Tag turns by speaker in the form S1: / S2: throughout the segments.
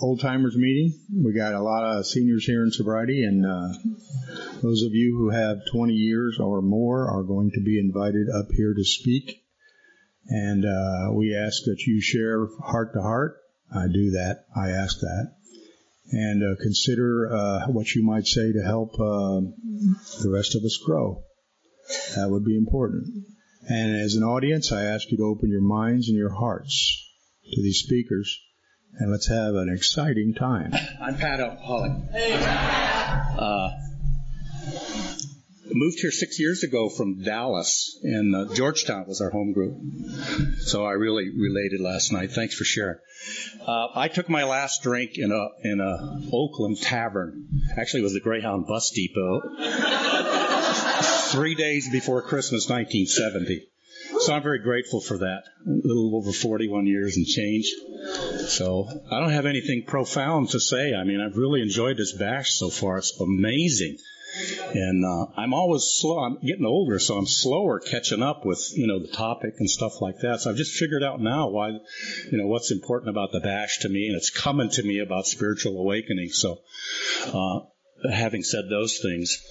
S1: old timers meeting. We got a lot of seniors here in sobriety, and uh, those of you who have 20 years or more are going to be invited up here to speak. And uh, we ask that you share heart to heart. I do that. I ask that. And uh, consider uh, what you might say to help uh, the rest of us grow. That would be important. And as an audience, I ask you to open your minds and your hearts to these speakers and let's have an exciting time.
S2: I'm Pat Holly. Uh, moved here six years ago from Dallas, and uh, Georgetown was our home group. So I really related last night. Thanks for sharing. Uh, I took my last drink in a in a Oakland tavern. Actually, it was the Greyhound Bus Depot. Three days before Christmas, 1970. So I'm very grateful for that. A little over 41 years and change. So I don't have anything profound to say. I mean, I've really enjoyed this bash so far. It's amazing. And uh, I'm always slow. I'm getting older, so I'm slower catching up with you know the topic and stuff like that. So I've just figured out now why, you know, what's important about the bash to me, and it's coming to me about spiritual awakening. So, uh, having said those things,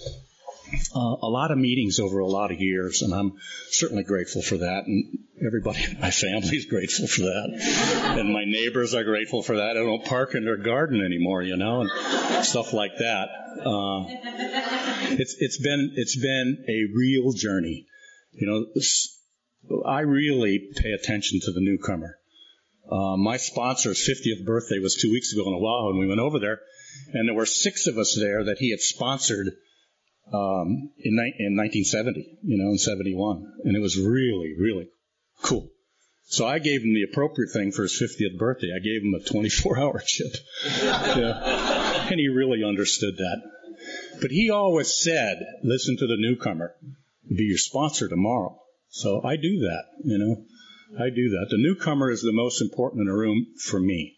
S2: uh, a lot of meetings over a lot of years, and I'm certainly grateful for that. And everybody in my family is grateful for that, and my neighbors are grateful for that. I don't park in their garden anymore, you know, and stuff like that. Uh, it's it's been it's been a real journey, you know. I really pay attention to the newcomer. Uh, my sponsor's 50th birthday was two weeks ago in Oahu, and we went over there, and there were six of us there that he had sponsored um, in, in 1970, you know, in 71. And it was really, really cool. So I gave him the appropriate thing for his 50th birthday. I gave him a 24 hour chip. yeah. And he really understood that. But he always said, listen to the newcomer, be your sponsor tomorrow. So I do that, you know. I do that. The newcomer is the most important in a room for me.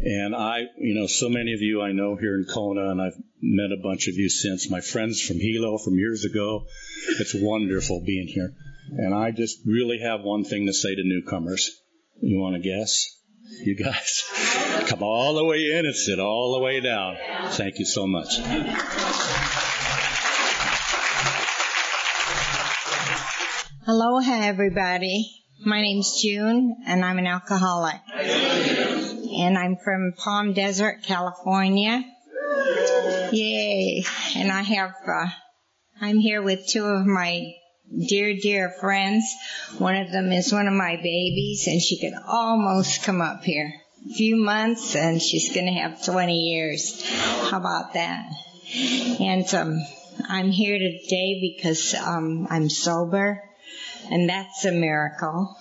S2: And I, you know, so many of you I know here in Kona, and I've met a bunch of you since. My friends from Hilo from years ago. It's wonderful being here. And I just really have one thing to say to newcomers. You want to guess? You guys come all the way in and sit all the way down. Thank you so much.
S3: Aloha, everybody. My name's June, and I'm an alcoholic and I'm from Palm Desert, California. Yay! And I have, uh, I'm here with two of my dear, dear friends. One of them is one of my babies, and she could almost come up here. A few months, and she's going to have 20 years. How about that? And um, I'm here today because um, I'm sober, and that's a miracle.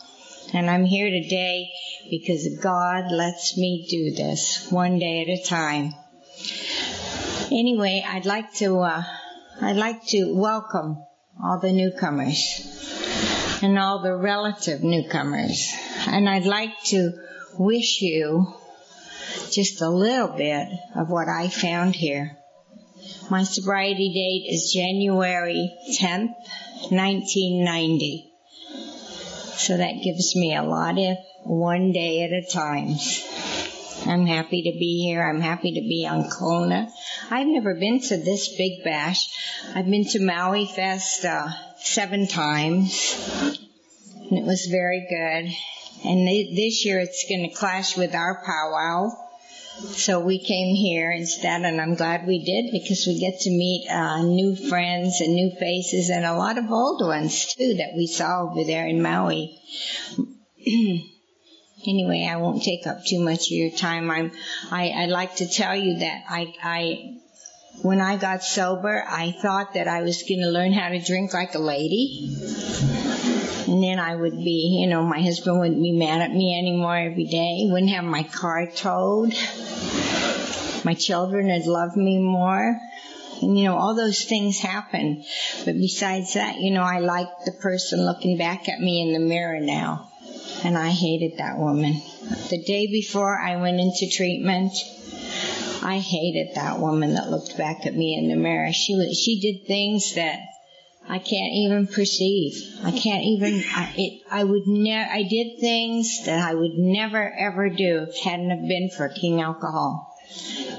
S3: And I'm here today because God lets me do this one day at a time. Anyway, I'd like to, uh, I'd like to welcome all the newcomers and all the relative newcomers. And I'd like to wish you just a little bit of what I found here. My sobriety date is January 10th, 1990. So that gives me a lot of one day at a time. I'm happy to be here. I'm happy to be on Kona. I've never been to this big bash. I've been to Maui Fest uh, seven times, and it was very good. And this year it's going to clash with our powwow. So we came here instead, and I'm glad we did because we get to meet uh, new friends and new faces and a lot of old ones too that we saw over there in Maui. anyway, I won't take up too much of your time. I'm, I, I'd like to tell you that I, I, when I got sober, I thought that I was going to learn how to drink like a lady. And then I would be, you know, my husband wouldn't be mad at me anymore every day. Wouldn't have my car towed. My children would love me more. And, you know, all those things happen. But besides that, you know, I like the person looking back at me in the mirror now. And I hated that woman. The day before I went into treatment, I hated that woman that looked back at me in the mirror. She was, she did things that I can't even perceive. I can't even, I, it, I would never, I did things that I would never ever do hadn't have been for King Alcohol.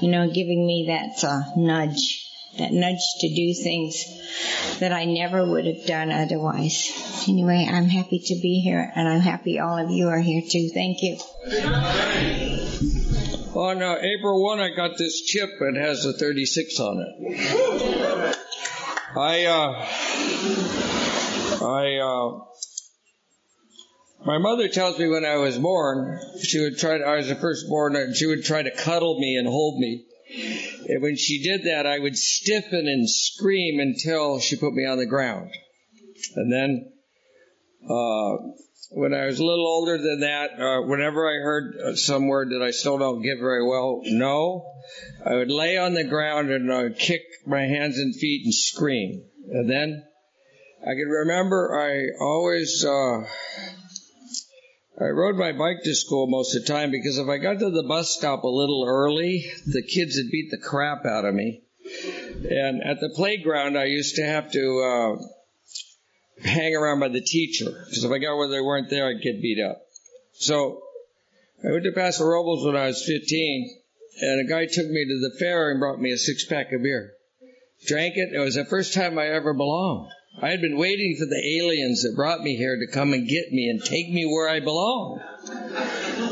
S3: You know, giving me that uh, nudge, that nudge to do things that I never would have done otherwise. Anyway, I'm happy to be here and I'm happy all of you are here too. Thank you.
S4: On uh, April 1, I got this chip. It has a 36 on it. I, uh, I, uh, my mother tells me when I was born, she would try to, I was the firstborn, and she would try to cuddle me and hold me. And when she did that, I would stiffen and scream until she put me on the ground. And then, uh, when I was a little older than that, uh, whenever I heard some word that I still don't get very well, no, I would lay on the ground and uh, kick my hands and feet and scream. And then I can remember I always, uh, I rode my bike to school most of the time because if I got to the bus stop a little early, the kids would beat the crap out of me. And at the playground, I used to have to, uh, hang around by the teacher because if I got where they weren't there, I'd get beat up. So I went to Paso Robles when I was 15, and a guy took me to the fair and brought me a six pack of beer. Drank it. It was the first time I ever belonged. I had been waiting for the aliens that brought me here to come and get me and take me where I belong.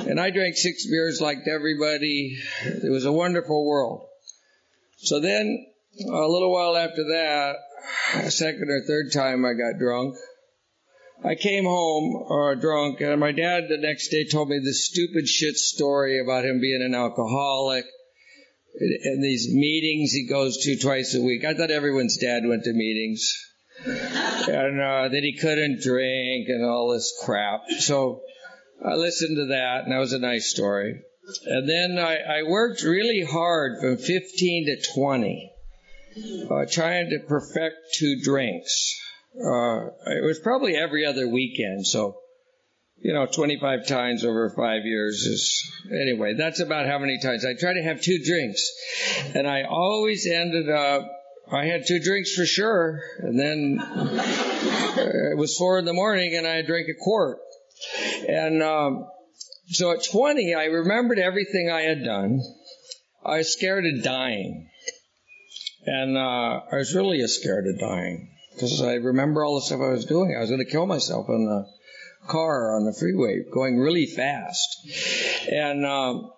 S4: And I drank six beers like everybody. It was a wonderful world. So then, a little while after that, a second or third time I got drunk. I came home uh, drunk, and my dad the next day told me this stupid shit story about him being an alcoholic and these meetings he goes to twice a week. I thought everyone's dad went to meetings, and uh, that he couldn't drink and all this crap. So I listened to that, and that was a nice story. And then I, I worked really hard from 15 to 20 uh, trying to perfect two drinks. Uh, it was probably every other weekend, so you know, 25 times over five years is anyway. That's about how many times I try to have two drinks, and I always ended up. I had two drinks for sure, and then it was four in the morning, and I drank a quart. And um, so at 20, I remembered everything I had done. I was scared of dying. And uh, I was really scared of dying because I remember all the stuff I was doing. I was going to kill myself in the car on the freeway, going really fast. And um,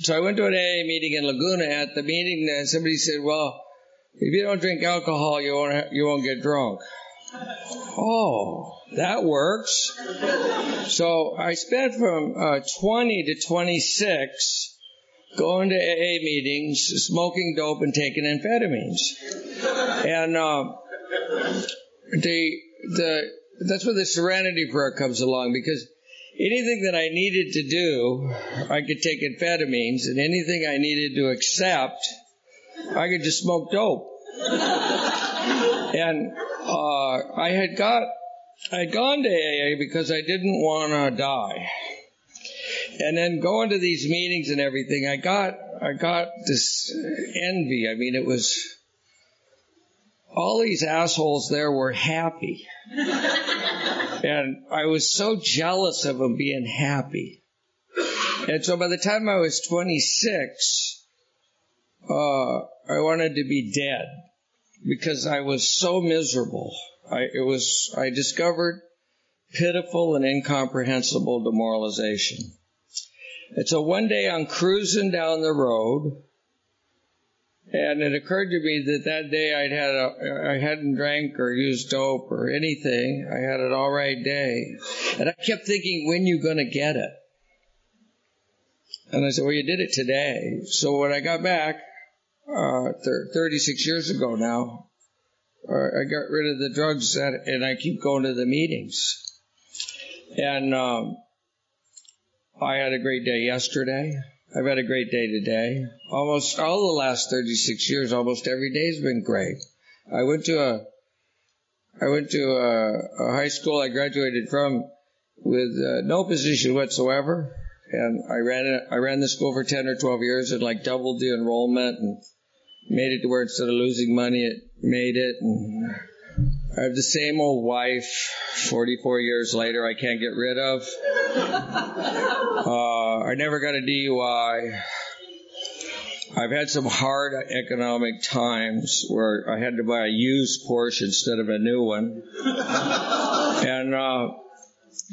S4: so I went to an AA meeting in Laguna. At the meeting, and somebody said, "Well, if you don't drink alcohol, you won't you won't get drunk." Oh, that works. So I spent from uh, 20 to 26 going to AA meetings, smoking dope, and taking amphetamines. And uh, the the that's where the Serenity Prayer comes along because anything that I needed to do, I could take amphetamines, and anything I needed to accept, I could just smoke dope. and uh, I had got I had gone to AA because I didn't want to die. And then going to these meetings and everything, I got I got this envy. I mean, it was all these assholes there were happy. and I was so jealous of them being happy. And so by the time I was 26, uh, I wanted to be dead because I was so miserable. I, it was, I discovered pitiful and incomprehensible demoralization. And so one day I'm cruising down the road, and it occurred to me that that day I'd had a, I hadn't drank or used dope or anything. I had an all right day, and I kept thinking, when you gonna get it? And I said, well, you did it today. So when I got back, uh, 36 years ago now, uh, I got rid of the drugs that, and I keep going to the meetings. And um, I had a great day yesterday. I've had a great day today. Almost all the last 36 years, almost every day's been great. I went to a, I went to a, a high school I graduated from with uh, no position whatsoever, and I ran. I ran the school for 10 or 12 years and like doubled the enrollment and made it to where instead of losing money, it made it. And I have the same old wife 44 years later I can't get rid of. Uh, I never got a DUI. I've had some hard economic times where I had to buy a used Porsche instead of a new one. and, uh,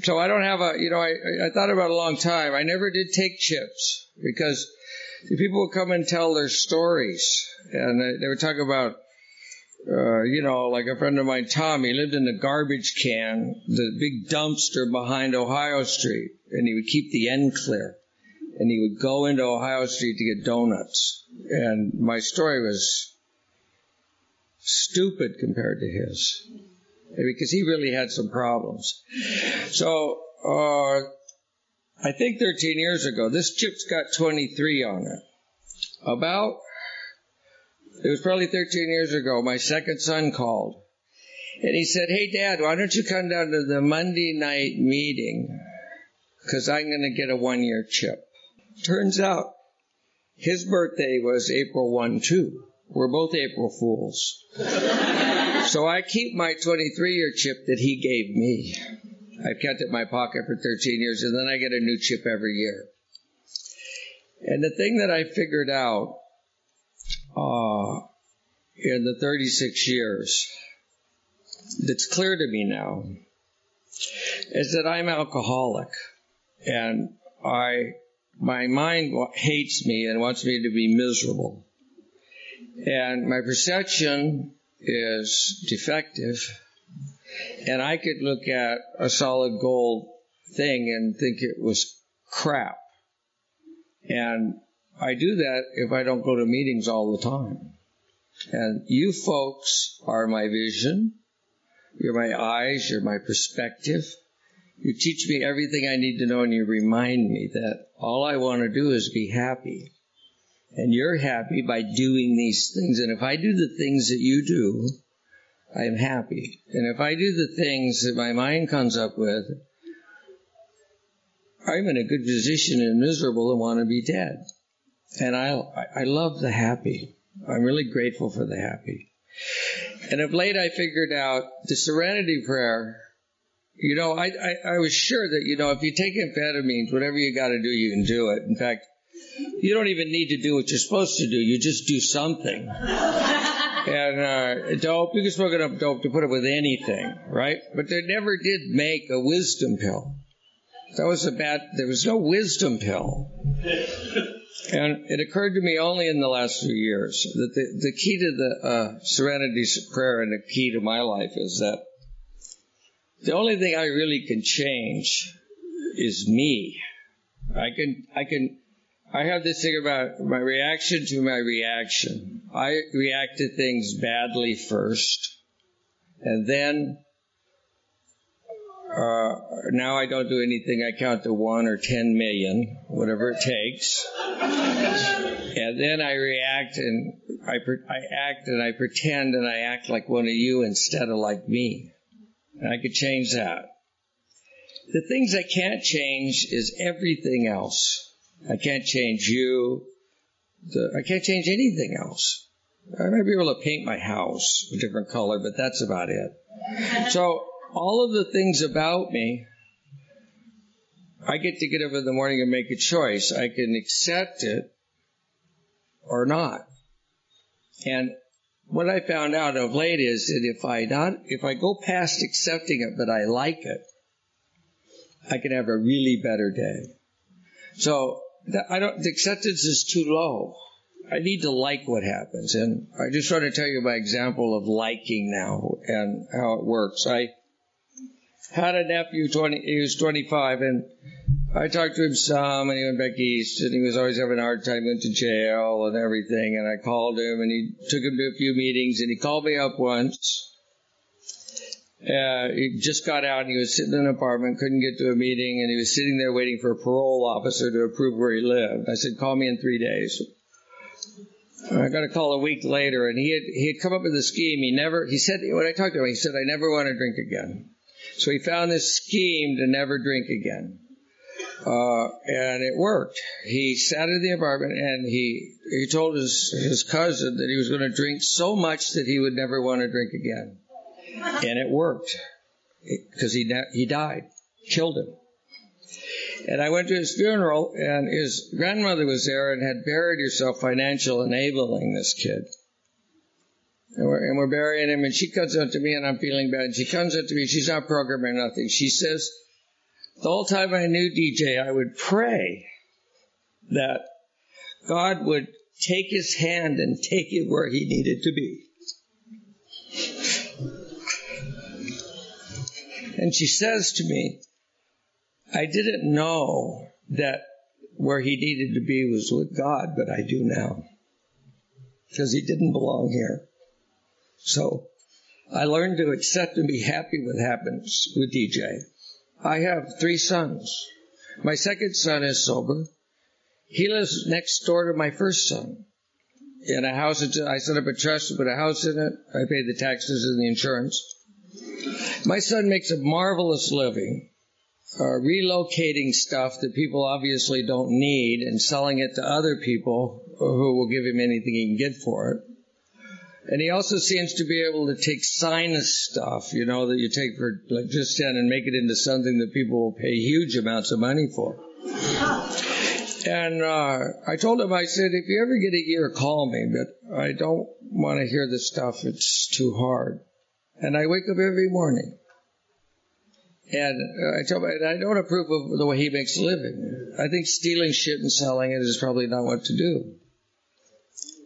S4: so I don't have a, you know, I, I thought about a long time. I never did take chips because people would come and tell their stories and they, would talk about uh, you know, like a friend of mine, Tom, he lived in the garbage can, the big dumpster behind Ohio Street, and he would keep the end clear. And he would go into Ohio Street to get donuts. And my story was stupid compared to his, because he really had some problems. So, uh, I think 13 years ago, this chip's got 23 on it. About it was probably 13 years ago. My second son called. And he said, Hey, Dad, why don't you come down to the Monday night meeting? Because I'm going to get a one year chip. Turns out his birthday was April 1 too. We're both April Fools. so I keep my 23 year chip that he gave me. I've kept it in my pocket for 13 years, and then I get a new chip every year. And the thing that I figured out uh, in the 36 years that's clear to me now is that I'm alcoholic and I my mind hates me and wants me to be miserable. And my perception is defective. And I could look at a solid gold thing and think it was crap. And I do that if I don't go to meetings all the time. And you folks are my vision. You're my eyes. You're my perspective. You teach me everything I need to know and you remind me that all I want to do is be happy. And you're happy by doing these things. And if I do the things that you do, I am happy. And if I do the things that my mind comes up with, I'm in a good position and miserable and want to be dead. And I, I love the happy. I'm really grateful for the happy. And of late I figured out the serenity prayer. You know, I, I, I was sure that, you know, if you take amphetamines, whatever you gotta do, you can do it. In fact, you don't even need to do what you're supposed to do. You just do something. and uh, dope, you can smoke enough dope to put it with anything, right? But they never did make a wisdom pill. That was a bad. There was no wisdom pill. And it occurred to me only in the last few years that the, the key to the uh, serenity prayer and the key to my life is that the only thing I really can change is me. I can, I can, I have this thing about my reaction to my reaction. I react to things badly first, and then uh, now I don't do anything. I count to one or ten million, whatever it takes, and then I react and I I act and I pretend and I act like one of you instead of like me. And I could change that. The things I can't change is everything else. I can't change you. The, I can't change anything else. I might be able to paint my house a different color, but that's about it. So all of the things about me, I get to get up in the morning and make a choice. I can accept it or not. And what I found out of late is that if I not, if I go past accepting it, but I like it, I can have a really better day. So I don't, the acceptance is too low. I need to like what happens. And I just want to tell you my example of liking now and how it works. I, had a nephew, 20, he was 25, and I talked to him some, and he went back east, and he was always having a hard time, went to jail and everything, and I called him, and he took him to a few meetings, and he called me up once, Uh, he just got out and he was sitting in an apartment, couldn't get to a meeting, and he was sitting there waiting for a parole officer to approve where he lived. I said, call me in three days. I got a call a week later, and he had he had come up with a scheme. He never he said when I talked to him, he said I never want to drink again. So he found this scheme to never drink again, uh, and it worked. He sat in the apartment and he he told his his cousin that he was going to drink so much that he would never want to drink again, Uh-huh. and it worked because he he died, killed him. And I went to his funeral, and his grandmother was there and had buried herself financial enabling this kid. And we're, and we're burying him, and she comes up to me, and I'm feeling bad. She comes up to me, she's not programming nothing. She says, The whole time I knew DJ, I would pray that God would take his hand and take it where he needed to be. And she says to me, I didn't know that where he needed to be was with God, but I do now. Because he didn't belong here. So I learned to accept and be happy with happens with DJ. I have three sons. My second son is sober. He lives next door to my first son. In a house, I set up a trust put a house in it. I pay the taxes and the insurance. My son makes a marvelous living uh, relocating stuff that people obviously don't need and selling it to other people who will give him anything he can get for it. And he also seems to be able to take sinus stuff, you know, that you take for like just ten and make it into something that people will pay huge amounts of money for. And uh, I told him, I said, if you ever get a year, call me, but I don't want to hear the stuff. It's too hard. And I wake up every morning and uh, I tell I don't approve of the way he makes a living. I think stealing shit and selling it is probably not what to do.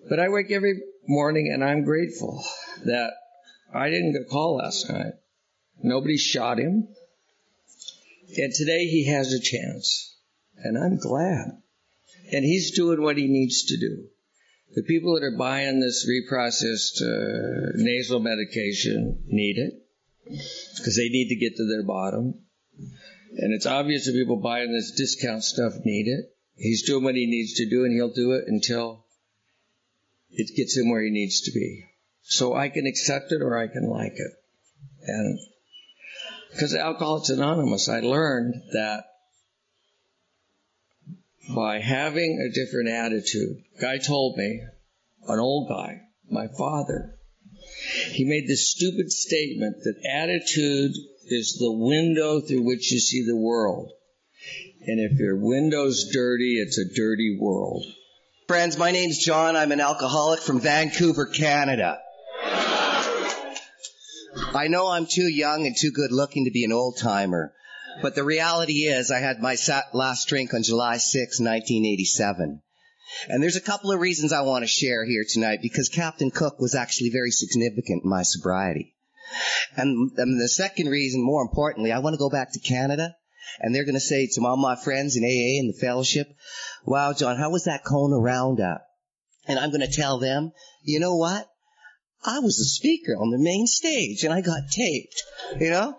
S4: But I wake every morning and I'm grateful that I didn't get a call last night. Nobody shot him. And today he has a chance. And I'm glad. And he's doing what he needs to do. The people that are buying this reprocessed uh, nasal medication need it because they need to get to their bottom. And it's obvious that people buying this discount stuff need it. He's doing what he needs to do, and he'll do it until it gets him where he needs to be. So I can accept it or I can like it. And because Alcoholics Anonymous, I learned that by having a different attitude, guy told me, an old guy, my father, he made this stupid statement that attitude is the window through which you see the world. And if your window's dirty, it's a dirty world.
S5: Friends, my name's John. I'm an alcoholic from Vancouver, Canada. I know I'm too young and too good looking to be an old timer, but the reality is I had my last drink on July 6, 1987. And there's a couple of reasons I want to share here tonight because Captain Cook was actually very significant in my sobriety. And, and the second reason, more importantly, I want to go back to Canada and they're going to say to all my friends in AA and the fellowship, wow, John, how was that Kona roundup? And I'm going to tell them, you know what? I was a speaker on the main stage and I got taped, you know?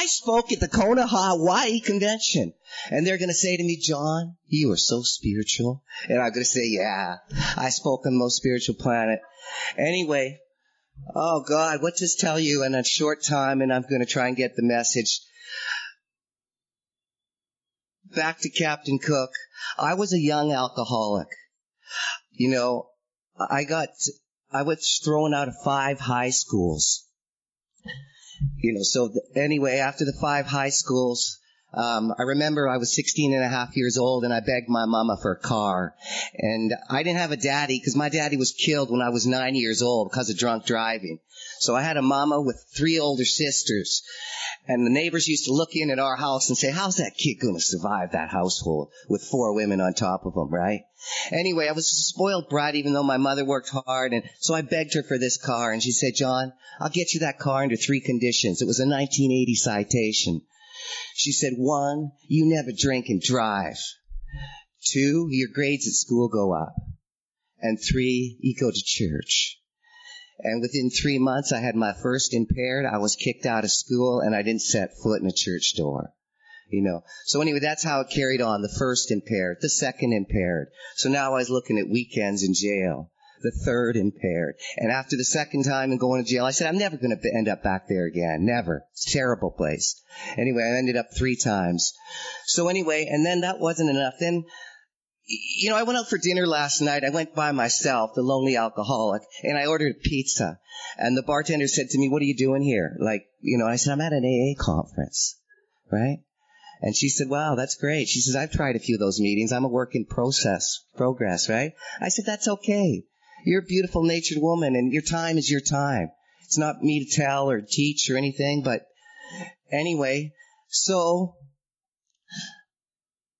S5: I spoke at the Kona Hawaii convention. And they're going to say to me, John, you are so spiritual. And I'm going to say, yeah, I spoke on the most spiritual planet. Anyway, oh God, what to tell you in a short time and I'm going to try and get the message. Back to Captain Cook. I was a young alcoholic. You know, I got, I was thrown out of five high schools you know, so the, anyway, after the five high schools, um, I remember I was 16 and a half years old and I begged my mama for a car. And I didn't have a daddy because my daddy was killed when I was nine years old because of drunk driving. So I had a mama with three older sisters. And the neighbors used to look in at our house and say, how's that kid going to survive that household with four women on top of him, right? Anyway, I was a spoiled brat even though my mother worked hard. And so I begged her for this car. And she said, John, I'll get you that car under three conditions. It was a 1980 citation. She said, one, you never drink and drive. Two, your grades at school go up. And three, you go to church. And within three months, I had my first impaired. I was kicked out of school and I didn't set foot in a church door. You know. So anyway, that's how it carried on. The first impaired, the second impaired. So now I was looking at weekends in jail. The third impaired. And after the second time and going to jail, I said, I'm never going to end up back there again. Never. It's a terrible place. Anyway, I ended up three times. So anyway, and then that wasn't enough. Then you know, I went out for dinner last night. I went by myself, the lonely alcoholic, and I ordered a pizza. And the bartender said to me, what are you doing here? Like, you know, I said, I'm at an AA conference, right? And she said, wow, that's great. She says, I've tried a few of those meetings. I'm a work in process, progress, right? I said, that's okay. You're a beautiful natured woman and your time is your time. It's not me to tell or teach or anything, but anyway, so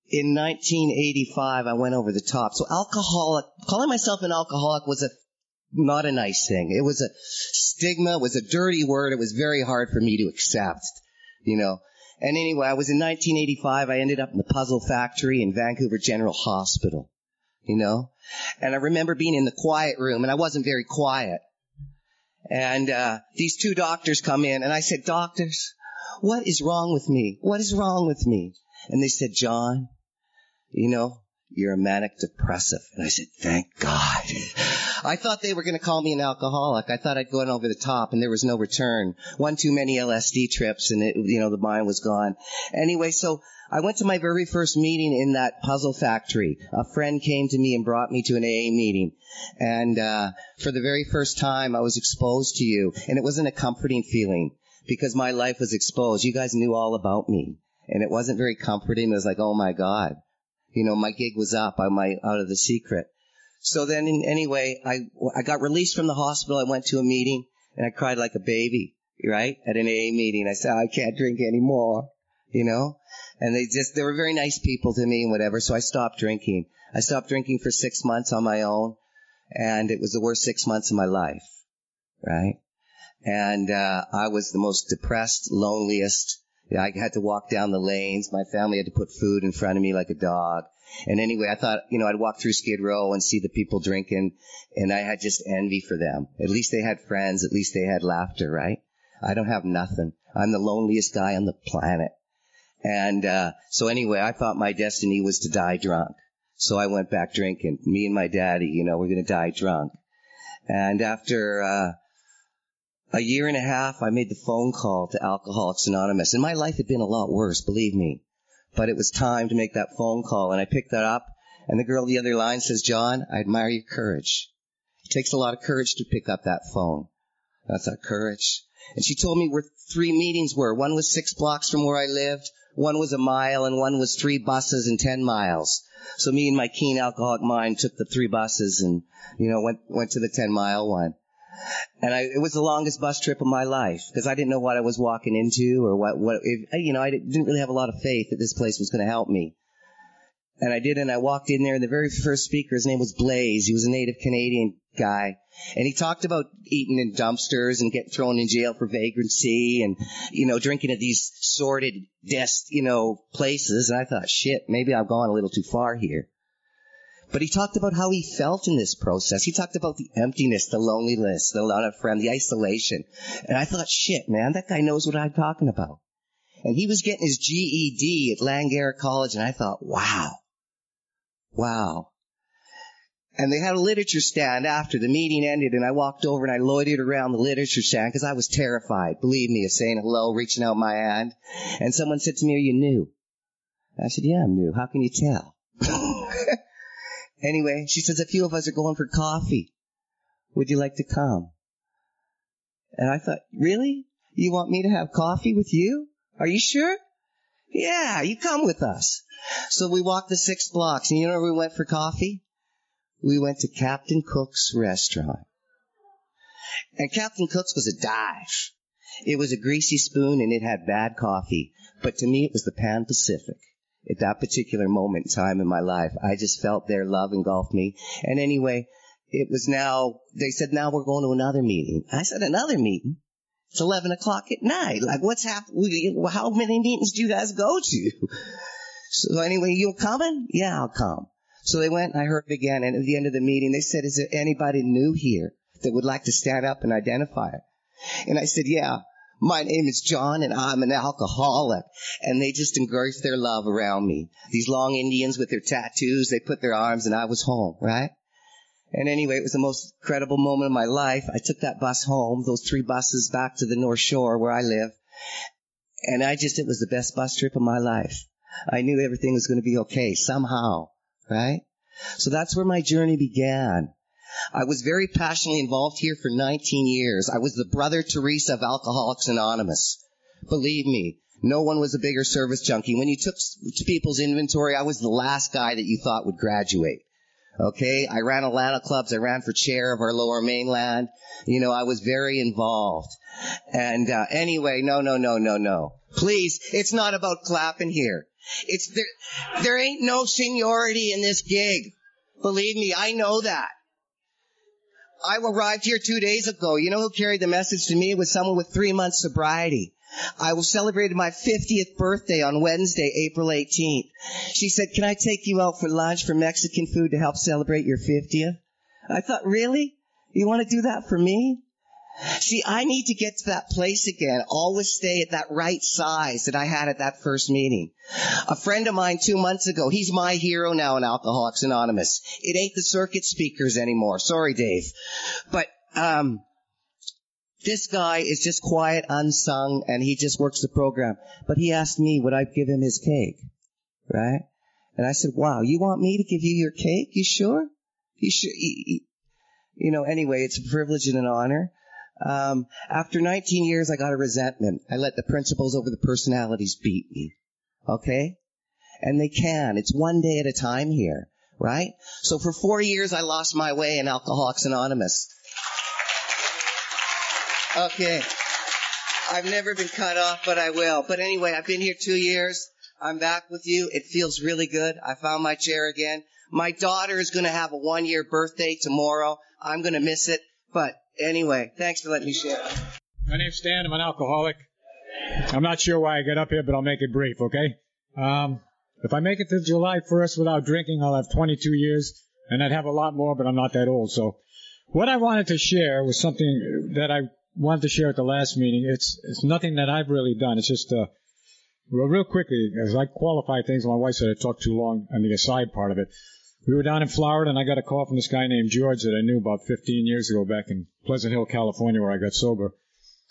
S5: in 1985, I went over the top. So alcoholic, calling myself an alcoholic was a, not a nice thing. It was a stigma, it was a dirty word. It was very hard for me to accept, you know. And anyway, I was in 1985. I ended up in the puzzle factory in Vancouver General Hospital, you know. And I remember being in the quiet room and I wasn't very quiet. And, uh, these two doctors come in and I said, doctors, what is wrong with me? What is wrong with me? And they said, John, you know, you're a manic depressive. And I said, thank God. I thought they were going to call me an alcoholic. I thought I'd gone over the top and there was no return. One too many LSD trips and it, you know, the mind was gone. Anyway, so I went to my very first meeting in that puzzle factory. A friend came to me and brought me to an AA meeting. And, uh, for the very first time I was exposed to you and it wasn't a comforting feeling because my life was exposed. You guys knew all about me and it wasn't very comforting. It was like, oh my God you know, my gig was up. I'm out of the secret. So then, in, anyway, I I got released from the hospital. I went to a meeting and I cried like a baby, right? At an AA meeting, I said I can't drink anymore, you know. And they just they were very nice people to me and whatever. So I stopped drinking. I stopped drinking for six months on my own, and it was the worst six months of my life, right? And uh, I was the most depressed, loneliest, I had to walk down the lanes. My family had to put food in front of me like a dog. And anyway, I thought, you know, I'd walk through Skid Row and see the people drinking, and I had just envy for them. At least they had friends. At least they had laughter, right? I don't have nothing. I'm the loneliest guy on the planet. And uh, so anyway, I thought my destiny was to die drunk. So I went back drinking. Me and my daddy, you know, we're going to die drunk. And after uh, a year and a half, I made the phone call to Alcoholics Anonymous, and my life had been a lot worse, believe me. But it was time to make that phone call, and I picked that up, and the girl on the other line says, John, I admire your courage. It takes a lot of courage to pick up that phone. I thought, courage. And she told me where three meetings were. One was six blocks from where I lived, one was a mile, and one was three buses and ten miles. So me and my keen alcoholic mind took the three buses and, you know, went, went to the ten mile one. And I, it was the longest bus trip of my life because I didn't know what I was walking into or what, what, if, you know, I didn't really have a lot of faith that this place was going to help me. And I did, and I walked in there, and the very first speaker, his name was Blaze. He was a native Canadian guy. And he talked about eating in dumpsters and getting thrown in jail for vagrancy and, you know, drinking at these sordid, desk, you know, places. And I thought, shit, maybe I've gone a little too far here. But he talked about how he felt in this process. He talked about the emptiness, the loneliness, the lot of friend, the isolation. And I thought, shit, man, that guy knows what I'm talking about. And he was getting his GED at Langara College, and I thought, wow, wow. And they had a literature stand after the meeting ended, and I walked over and I loitered around the literature stand because I was terrified, believe me, of saying hello, reaching out my hand. And someone said to me, are you new? I said, yeah, I'm new. How can you tell? Anyway, she says, a few of us are going for coffee. Would you like to come? And I thought, really? You want me to have coffee with you? Are you sure? Yeah, you come with us. So we walked the six blocks, and you know where we went for coffee? We went to Captain Cook's restaurant. And Captain Cook's was a dive. It was a greasy spoon and it had bad coffee. But to me, it was the Pan Pacific at that particular moment in time in my life. I just felt their love engulf me. And anyway, it was now, they said, now we're going to another meeting. I said, another meeting? It's 11 o'clock at night. Like, what's happening? How many meetings do you guys go to? So anyway, you coming? Yeah, I'll come. So they went and I heard again. And at the end of the meeting, they said, is there anybody new here? that would like to stand up and identify it. And I said, yeah, my name is John and I'm an alcoholic. And they just engrossed their love around me. These long Indians with their tattoos, they put their arms and I was home, right? And anyway, it was the most incredible moment of my life. I took that bus home, those three buses back to the North Shore where I live. And I just, it was the best bus trip of my life. I knew everything was going to be okay somehow, right? So that's where my journey began. I was very passionately involved here for 19 years. I was the brother Teresa of Alcoholics Anonymous. Believe me, no one was a bigger service junkie. When you took people's inventory, I was the last guy that you thought would graduate. Okay, I ran Alano clubs. I ran for chair of our lower mainland. You know, I was very involved. And uh, anyway, no, no, no, no, no. Please, it's not about clapping here. It's there. There ain't no seniority in this gig. Believe me, I know that. I arrived here two days ago. You know who carried the message to me? It was someone with three months sobriety. I celebrated my 50th birthday on Wednesday, April 18th. She said, can I take you out for lunch for Mexican food to help celebrate your 50th? I thought, really? You want to do that for me? See, I need to get to that place again. Always stay at that right size that I had at that first meeting. A friend of mine two months ago, he's my hero now in Alcoholics Anonymous. It ain't the circuit speakers anymore. Sorry, Dave. But, um, this guy is just quiet, unsung, and he just works the program. But he asked me would I give him his cake, right? And I said, "Wow, you want me to give you your cake? You sure? You sure?" You know, anyway, it's a privilege and an honor. Um, after 19 years, I got a resentment. I let the principles over the personalities beat me. Okay? And they can. It's one day at a time here, right? So for four years, I lost my way in Alcoholics Anonymous. Okay. I've never been cut off, but I will. But anyway, I've been here two years. I'm back with you. It feels really good. I found my chair again. My daughter is going to have a one year birthday tomorrow. I'm going to miss it. But anyway, thanks for letting me share.
S6: My name's Stan. I'm an alcoholic. I'm not sure why I get up here, but I'll make it brief, okay? Um, if I make it to July 1st without drinking, I'll have 22 years, and I'd have a lot more, but I'm not that old. So, what I wanted to share was something that I wanted to share at the last meeting. It's it's nothing that I've really done. It's just uh, real quickly, as I qualify things. My wife said I talked too long on the aside part of it. We were down in Florida, and I got a call from this guy named George that I knew about 15 years ago back in Pleasant Hill, California, where I got sober.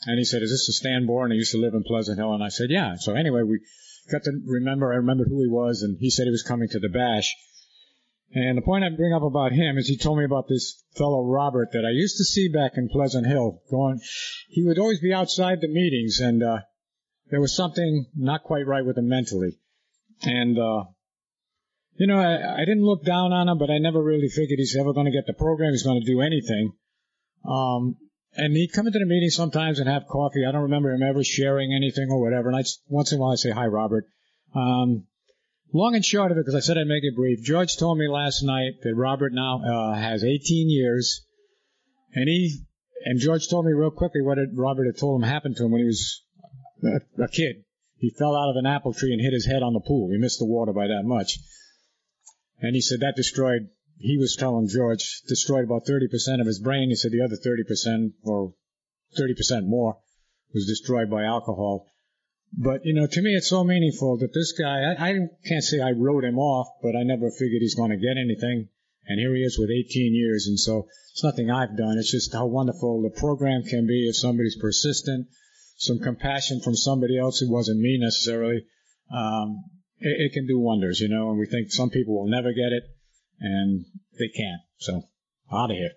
S6: And he said, "Is this a Stan Bourne? I used to live in Pleasant Hill." And I said, "Yeah." So anyway, we got to remember. I remembered who he was, and he said he was coming to the bash. And the point I bring up about him is he told me about this fellow Robert that I used to see back in Pleasant Hill. Going, he would always be outside the meetings, and uh, there was something not quite right with him mentally. And uh, you know, I, I didn't look down on him, but I never really figured he's ever going to get the program. He's going to do anything. Um, and he'd come into the meeting sometimes and have coffee. I don't remember him ever sharing anything or whatever. And I once in a while I say hi, Robert. Um, long and short of it, because I said I'd make it brief. George told me last night that Robert now uh, has 18 years, and he and George told me real quickly what Robert had told him happened to him when he was a, a kid. He fell out of an apple tree and hit his head on the pool. He missed the water by that much. And he said that destroyed, he was telling George, destroyed about 30% of his brain. He said the other 30% or 30% more was destroyed by alcohol. But, you know, to me it's so meaningful that this guy, I, I can't say I wrote him off, but I never figured he's going to get anything. And here he is with 18 years. And so it's nothing I've done. It's just how wonderful the program can be if somebody's persistent, some compassion from somebody else who wasn't me necessarily. Um, it, it can do wonders, you know, and we think some people will never get it, and they can't. So, out of here.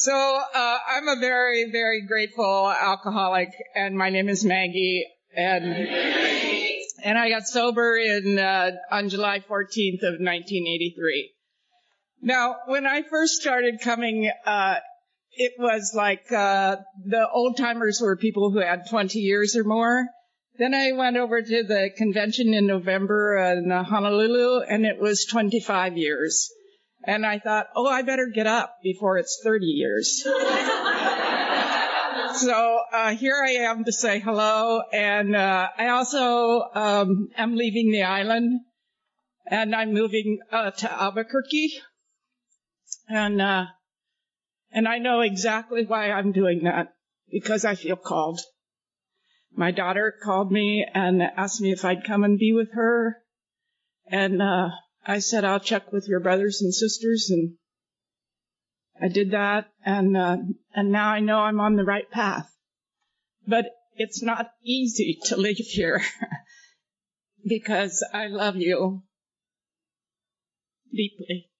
S7: So uh, I'm a very, very grateful alcoholic, and my name is Maggie, and and I got sober in uh, on July 14th of 1983. Now, when I first started coming, uh, it was like uh, the old timers were people who had 20 years or more, then I went over to the convention in November in Honolulu and it was 25 years. And I thought, oh, I better get up before it's 30 years. so uh, here I am to say hello. And uh, I also um, am leaving the island and I'm moving uh, to Albuquerque. And uh, And I know exactly why I'm doing that because I feel called. My daughter called me and asked me if I'd come and be with her. And, uh, I said, I'll check with your brothers and sisters and I did that and, uh, and now I know I'm on the right path. But it's not easy to leave here because I love you deeply.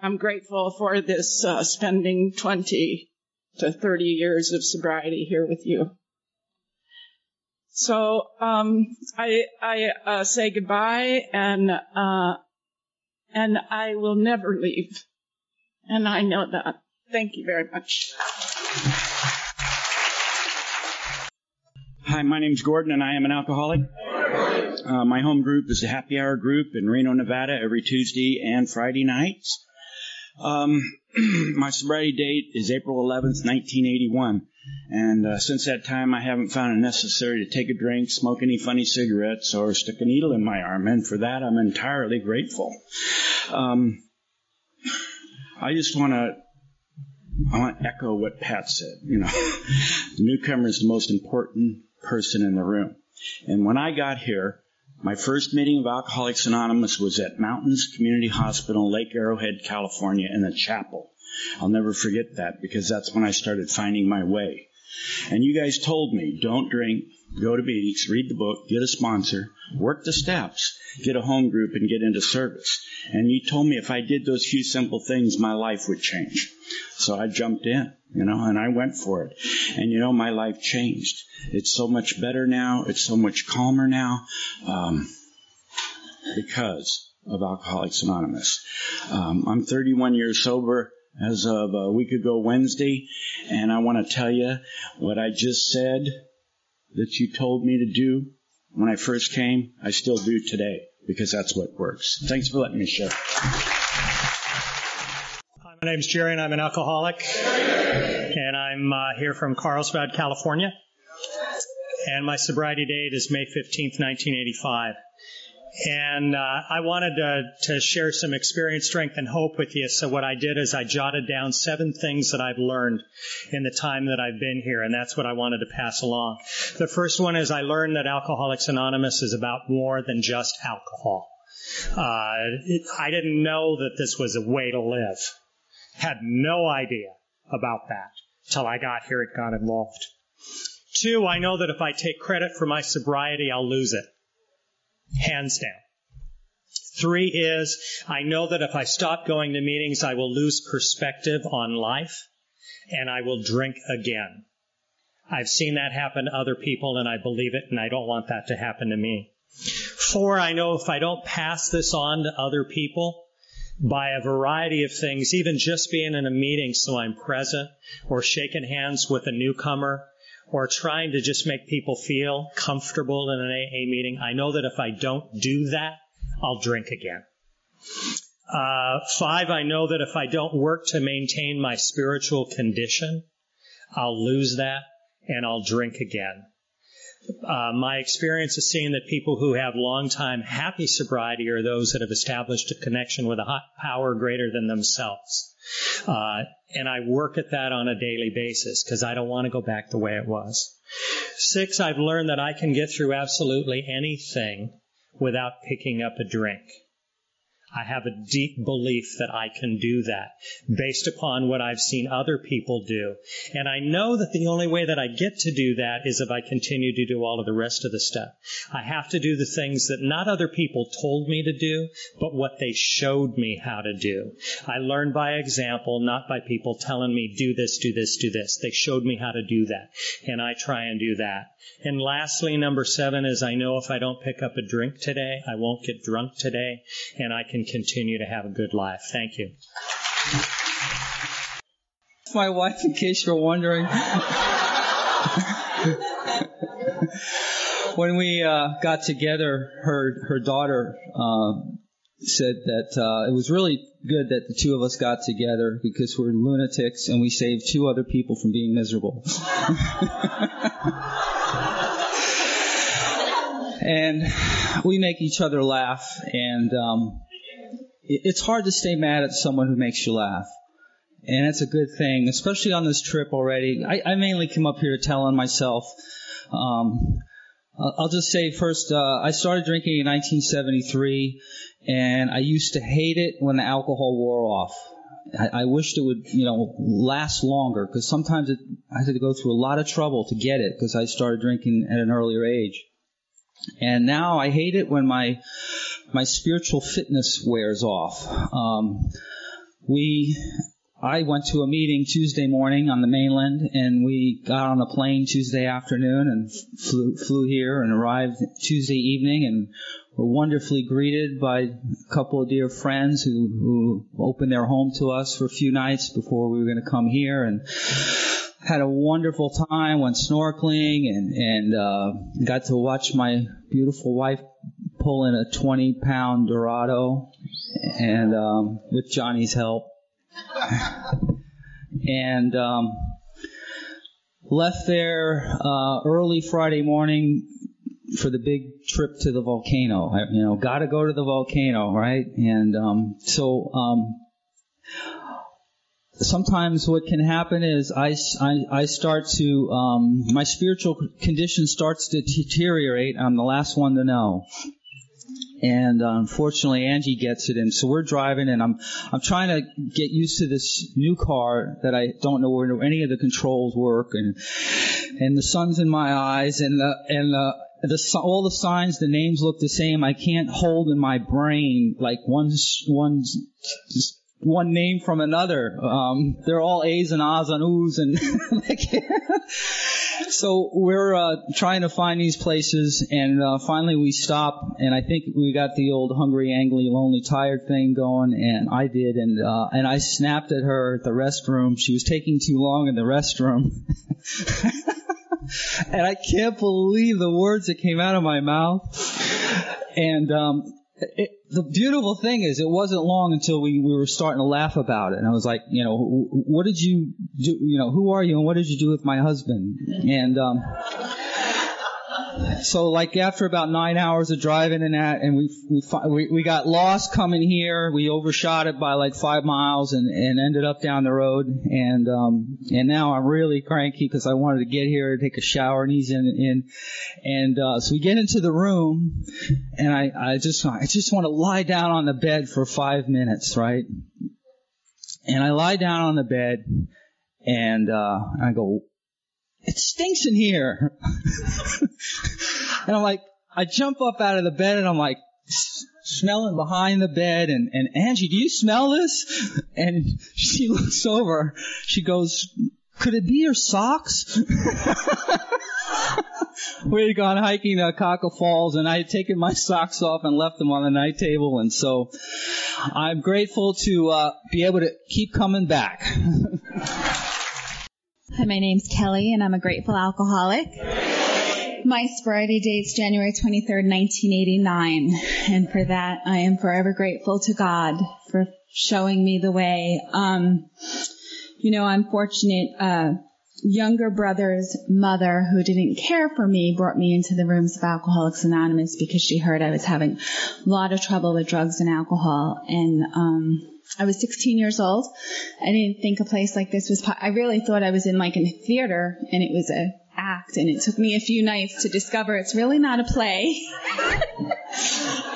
S7: I'm grateful for this uh, spending 20 to 30 years of sobriety here with you. So um, I I uh, say goodbye and uh, and I will never leave, and I know that. Thank you very much.
S8: Hi, my name's Gordon, and I am an alcoholic. Uh, my home group is a happy hour group in Reno, Nevada, every Tuesday and Friday nights. Um, my sobriety date is April 11th, 1981. And uh, since that time, I haven't found it necessary to take a drink, smoke any funny cigarettes, or stick a needle in my arm. And for that, I'm entirely grateful. Um, I just want to I want to echo what Pat said. You know, the newcomer is the most important person in the room. And when I got here, my first meeting of Alcoholics Anonymous was at Mountains Community Hospital, Lake Arrowhead, California, in a chapel. I'll never forget that because that's when I started finding my way. And you guys told me, don't drink, go to meetings, read the book, get a sponsor, work the steps, get a home group, and get into service. And you told me if I did those few simple things, my life would change. So I jumped in, you know, and I went for it. And you know, my life changed. It's so much better now. It's so much calmer now. Um, because of Alcoholics Anonymous. Um, I'm 31 years sober as of a week ago Wednesday, and I want to tell you what I just said that you told me to do when I first came, I still do today because that's what works. Thanks for letting me share.
S9: Hi, my name's Jerry and I'm an alcoholic and I'm uh, here from Carlsbad, California. And my sobriety date is May 15th, 1985. And uh, I wanted to, to, share some experience, strength, and hope with you. So what I did is I jotted down seven things that I've learned in the time that I've been here, and that's what I wanted to pass along. The first one is I learned that Alcoholics Anonymous is about more than just alcohol. Uh, it, I didn't know that this was a way to live. Had no idea about that till I got here and got involved. Two, I know that if I take credit for my sobriety, I'll lose it hands down. Three is, I know that if I stop going to meetings, I will lose perspective on life and I will drink again. I've seen that happen to other people and I believe it and I don't want that to happen to me. Four, I know if I don't pass this on to other people by a variety of things, even just being in a meeting so I'm present or shaking hands with a newcomer or trying to just make people feel comfortable in an AA meeting, I know that if I don't do that, I'll drink again. Uh, five, I know that if I don't work to maintain my spiritual condition, I'll lose that and I'll drink again. Uh, my experience is seeing that people who have long time happy sobriety are those that have established a connection with a power greater than themselves. Uh, and I work at that on a daily basis because I don't want to go back the way it was. Six, I've learned that I can get through absolutely anything without picking up a drink. I have a deep belief that I can do that based upon what I've seen other people do. And I know that the only way that I get to do that is if I continue to do all of the rest of the stuff. I have to do the things that not other people told me to do, but what they showed me how to do. I learned by example, not by people telling me, do this, do this, do this. They showed me how to do that. And I try and do that. And lastly, number seven is I know if I don't pick up a drink today, I won't get drunk today, and I can continue to have a good life. Thank you.
S10: My wife, in case you're wondering. when we uh, got together, her her daughter uh, said that uh, it was really good that the two of us got together because we're lunatics and we saved two other people from being miserable. and we make each other laugh, and um, it's hard to stay mad at someone who makes you laugh. and it's a good thing, especially on this trip already. I, I mainly come up here to tell on myself. Um, I'll just say first, uh, I started drinking in 1973, and I used to hate it when the alcohol wore off. I, I wished it would, you know, last longer because sometimes it, I had to go through a lot of trouble to get it because I started drinking at an earlier age. And now I hate it when my my spiritual fitness wears off. Um, we I went to a meeting Tuesday morning on the mainland, and we got on a plane Tuesday afternoon and flew flew here and arrived Tuesday evening, and were wonderfully greeted by a couple of dear friends who who opened their home to us for a few nights before we were going to come here, and had a wonderful time. Went snorkeling and and uh, got to watch my beautiful wife pull in a 20 pound Dorado, and um, with Johnny's help and um, left there uh, early Friday morning for the big trip to the volcano. I, you know, got to go to the volcano, right? And um, so um, sometimes what can happen is I, I, I start to um, my spiritual condition starts to deteriorate. I'm the last one to know and uh, unfortunately Angie gets it, and so we're driving, and I'm I'm trying to get used to this new car that I don't know where any of the controls work, and and the sun's in my eyes, and the and the the, all the signs, the names look the same. I can't hold in my brain like one one one name from another. Um, they're all A's and A's and O's and so we're uh, trying to find these places, and uh, finally we stop, and I think we got the old hungry, angry, lonely, tired thing going, and I did, and uh, and I snapped at her at the restroom. She was taking too long in the restroom. and I can't believe the words that came out of my mouth. And um, it, the beautiful thing is, it wasn't long until we, we were starting to laugh about it. And I was like, you know, what did you do? You know, who are you and what did you do with my husband? And, um, so like after about nine hours of driving and that, and we we we got lost coming here. We overshot it by like five miles and and ended up down the road. And um and now I'm really cranky because I wanted to get here, take a shower, and he's in in. And uh, so we get into the room, and I I just I just want to lie down on the bed for five minutes, right? And I lie down on the bed, and uh, I go, it stinks in here. and I'm like, I jump up out of the bed and I'm like, smelling behind the bed and, and Angie, do you smell this? And she looks over. She goes, could it be your socks? we had gone hiking to Akaka Falls and I had taken my socks off and left them on the night table and so I'm grateful to uh, be able to keep coming back.
S11: Hi, my name's Kelly, and I'm a grateful alcoholic. My sobriety date's January 23rd, 1989, and for that I am forever grateful to God for showing me the way. Um, you know, I'm fortunate. Uh, younger brother's mother, who didn't care for me, brought me into the rooms of Alcoholics Anonymous because she heard I was having a lot of trouble with drugs and alcohol, and um, I was 16 years old. I didn't think a place like this was. Po- I really thought I was in like a theater, and it was a act. And it took me a few nights to discover it's really not a play.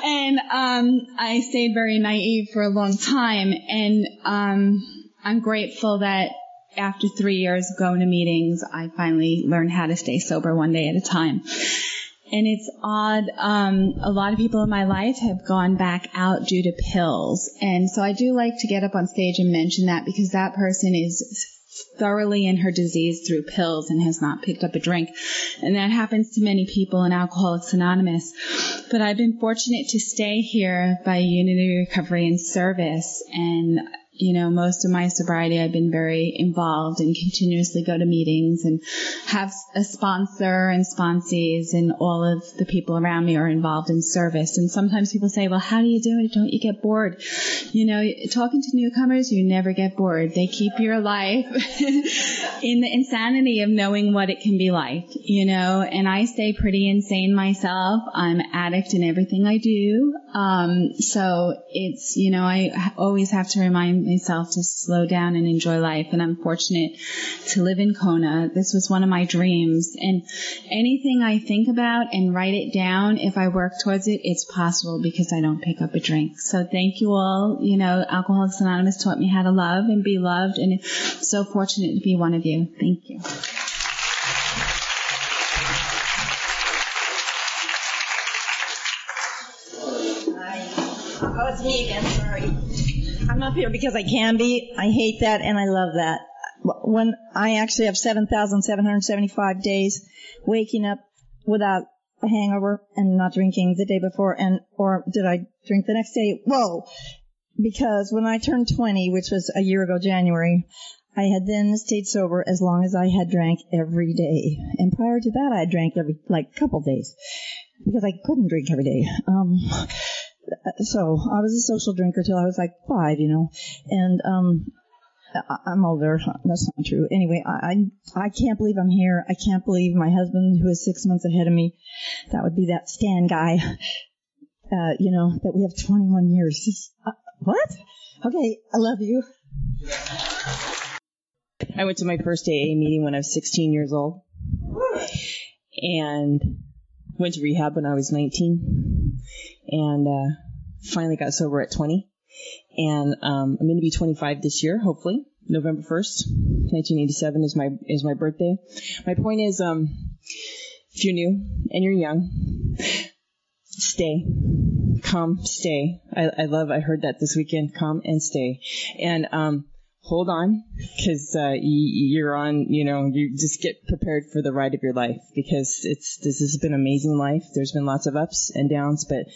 S11: and um, I stayed very naive for a long time, and um, I'm grateful that after three years of going to meetings, I finally learned how to stay sober one day at a time. And it's odd. Um, a lot of people in my life have gone back out due to pills. And so I do like to get up on stage and mention that because that person is thoroughly in her disease through pills and has not picked up a drink. And that happens to many people in Alcoholics Anonymous. But I've been fortunate to stay here by Unity Recovery and Service. And you know, most of my sobriety, I've been very involved and continuously go to meetings and have a sponsor and sponsees and all of the people around me are involved in service. And sometimes people say, well, how do you do it? Don't you get bored? You know, talking to newcomers, you never get bored. They keep your life in the insanity of knowing what it can be like, you know, and I stay pretty insane myself. I'm addict in everything I do. Um, so it's, you know, I always have to remind myself to slow down and enjoy life. And I'm fortunate to live in Kona. This was one of my dreams. And anything I think about and write it down, if I work towards it, it's possible because I don't pick up a drink. So thank you all. You know, Alcoholics Anonymous taught me how to love and be loved. And I'm so fortunate to be one of you. Thank you.
S12: It's me again. Sorry. I'm up here because I can be. I hate that and I love that. When I actually have 7,775 days waking up without a hangover and not drinking the day before and, or did I drink the next day? Whoa. Because when I turned 20, which was a year ago January, I had then stayed sober as long as I had drank every day. And prior to that, I had drank every, like, couple days. Because I couldn't drink every day. Um, so I was a social drinker till I was like five, you know, and um, I'm older. That's not true. Anyway, I, I I can't believe I'm here. I can't believe my husband, who is six months ahead of me, that would be that Stan guy. Uh, you know that we have 21 years. Uh, what? Okay, I love you.
S13: I went to my first AA meeting when I was 16 years old, and went to rehab when I was 19 and uh, finally got sober at 20. And um, I'm going to be 25 this year, hopefully. November 1st, 1987 is my is my birthday. My point is, um, if you're new and you're young, stay, come, stay. I, I love. I heard that this weekend. Come and stay, and um, hold on because uh, you're on you know you just get prepared for the ride of your life because it's this has been amazing life. There's been lots of ups and downs but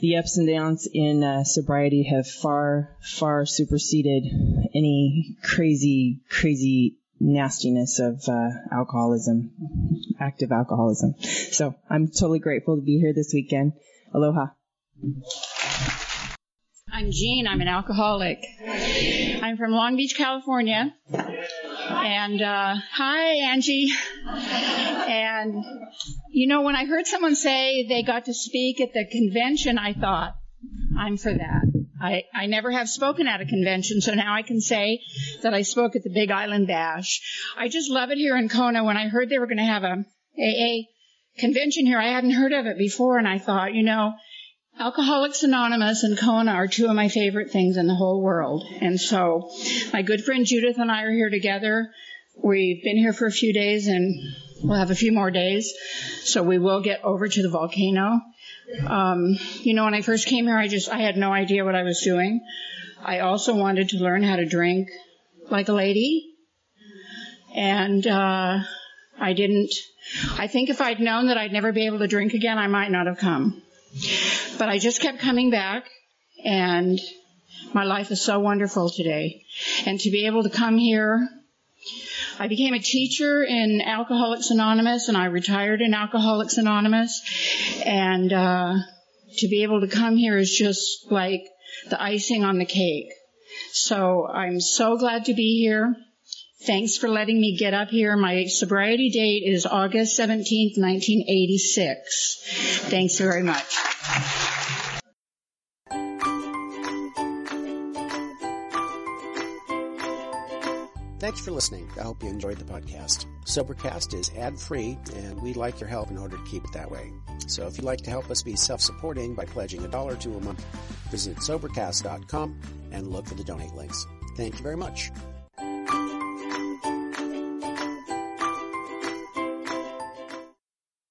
S13: the ups and downs in uh, sobriety have far far superseded any crazy crazy nastiness of uh, alcoholism active alcoholism. So i'm totally grateful to be here this weekend. Aloha
S7: I'm Jean. I'm an alcoholic. I'm from Long Beach, California. And, uh, hi, Angie. And, you know, when I heard someone say they got to speak at the convention, I thought, I'm for that. I, I never have spoken at a convention, so now I can say that I spoke at the Big Island Bash. I just love it here in Kona. When I heard they were going to have a AA convention here, I hadn't heard of it before, and I thought, you know, Alcoholics Anonymous and Kona are two of my favorite things in the whole world. And so my good friend Judith and I are here together. We've been here for a few days and we'll have a few more days. So we will get over to the volcano. Um, you know, when I first came here, I just, I had no idea what I was doing. I also wanted to learn how to drink like a lady. And, uh, I didn't, I think if I'd known that I'd never be able to drink again, I might not have come. But I just kept coming back and my life is so wonderful today. And to be able to come here, I became a teacher in Alcoholics Anonymous and I retired in Alcoholics Anonymous. And, uh, to be able to come here is just like the icing on the cake. So I'm so glad to be here. Thanks for letting me get up here. My sobriety date is August 17th, 1986. Thanks very much.
S14: Thanks for listening. I hope you enjoyed the podcast. Sobercast is ad free, and we'd like your help in order to keep it that way. So if you'd like to help us be self supporting by pledging a dollar to a month, visit Sobercast.com and look for the donate links. Thank you very much.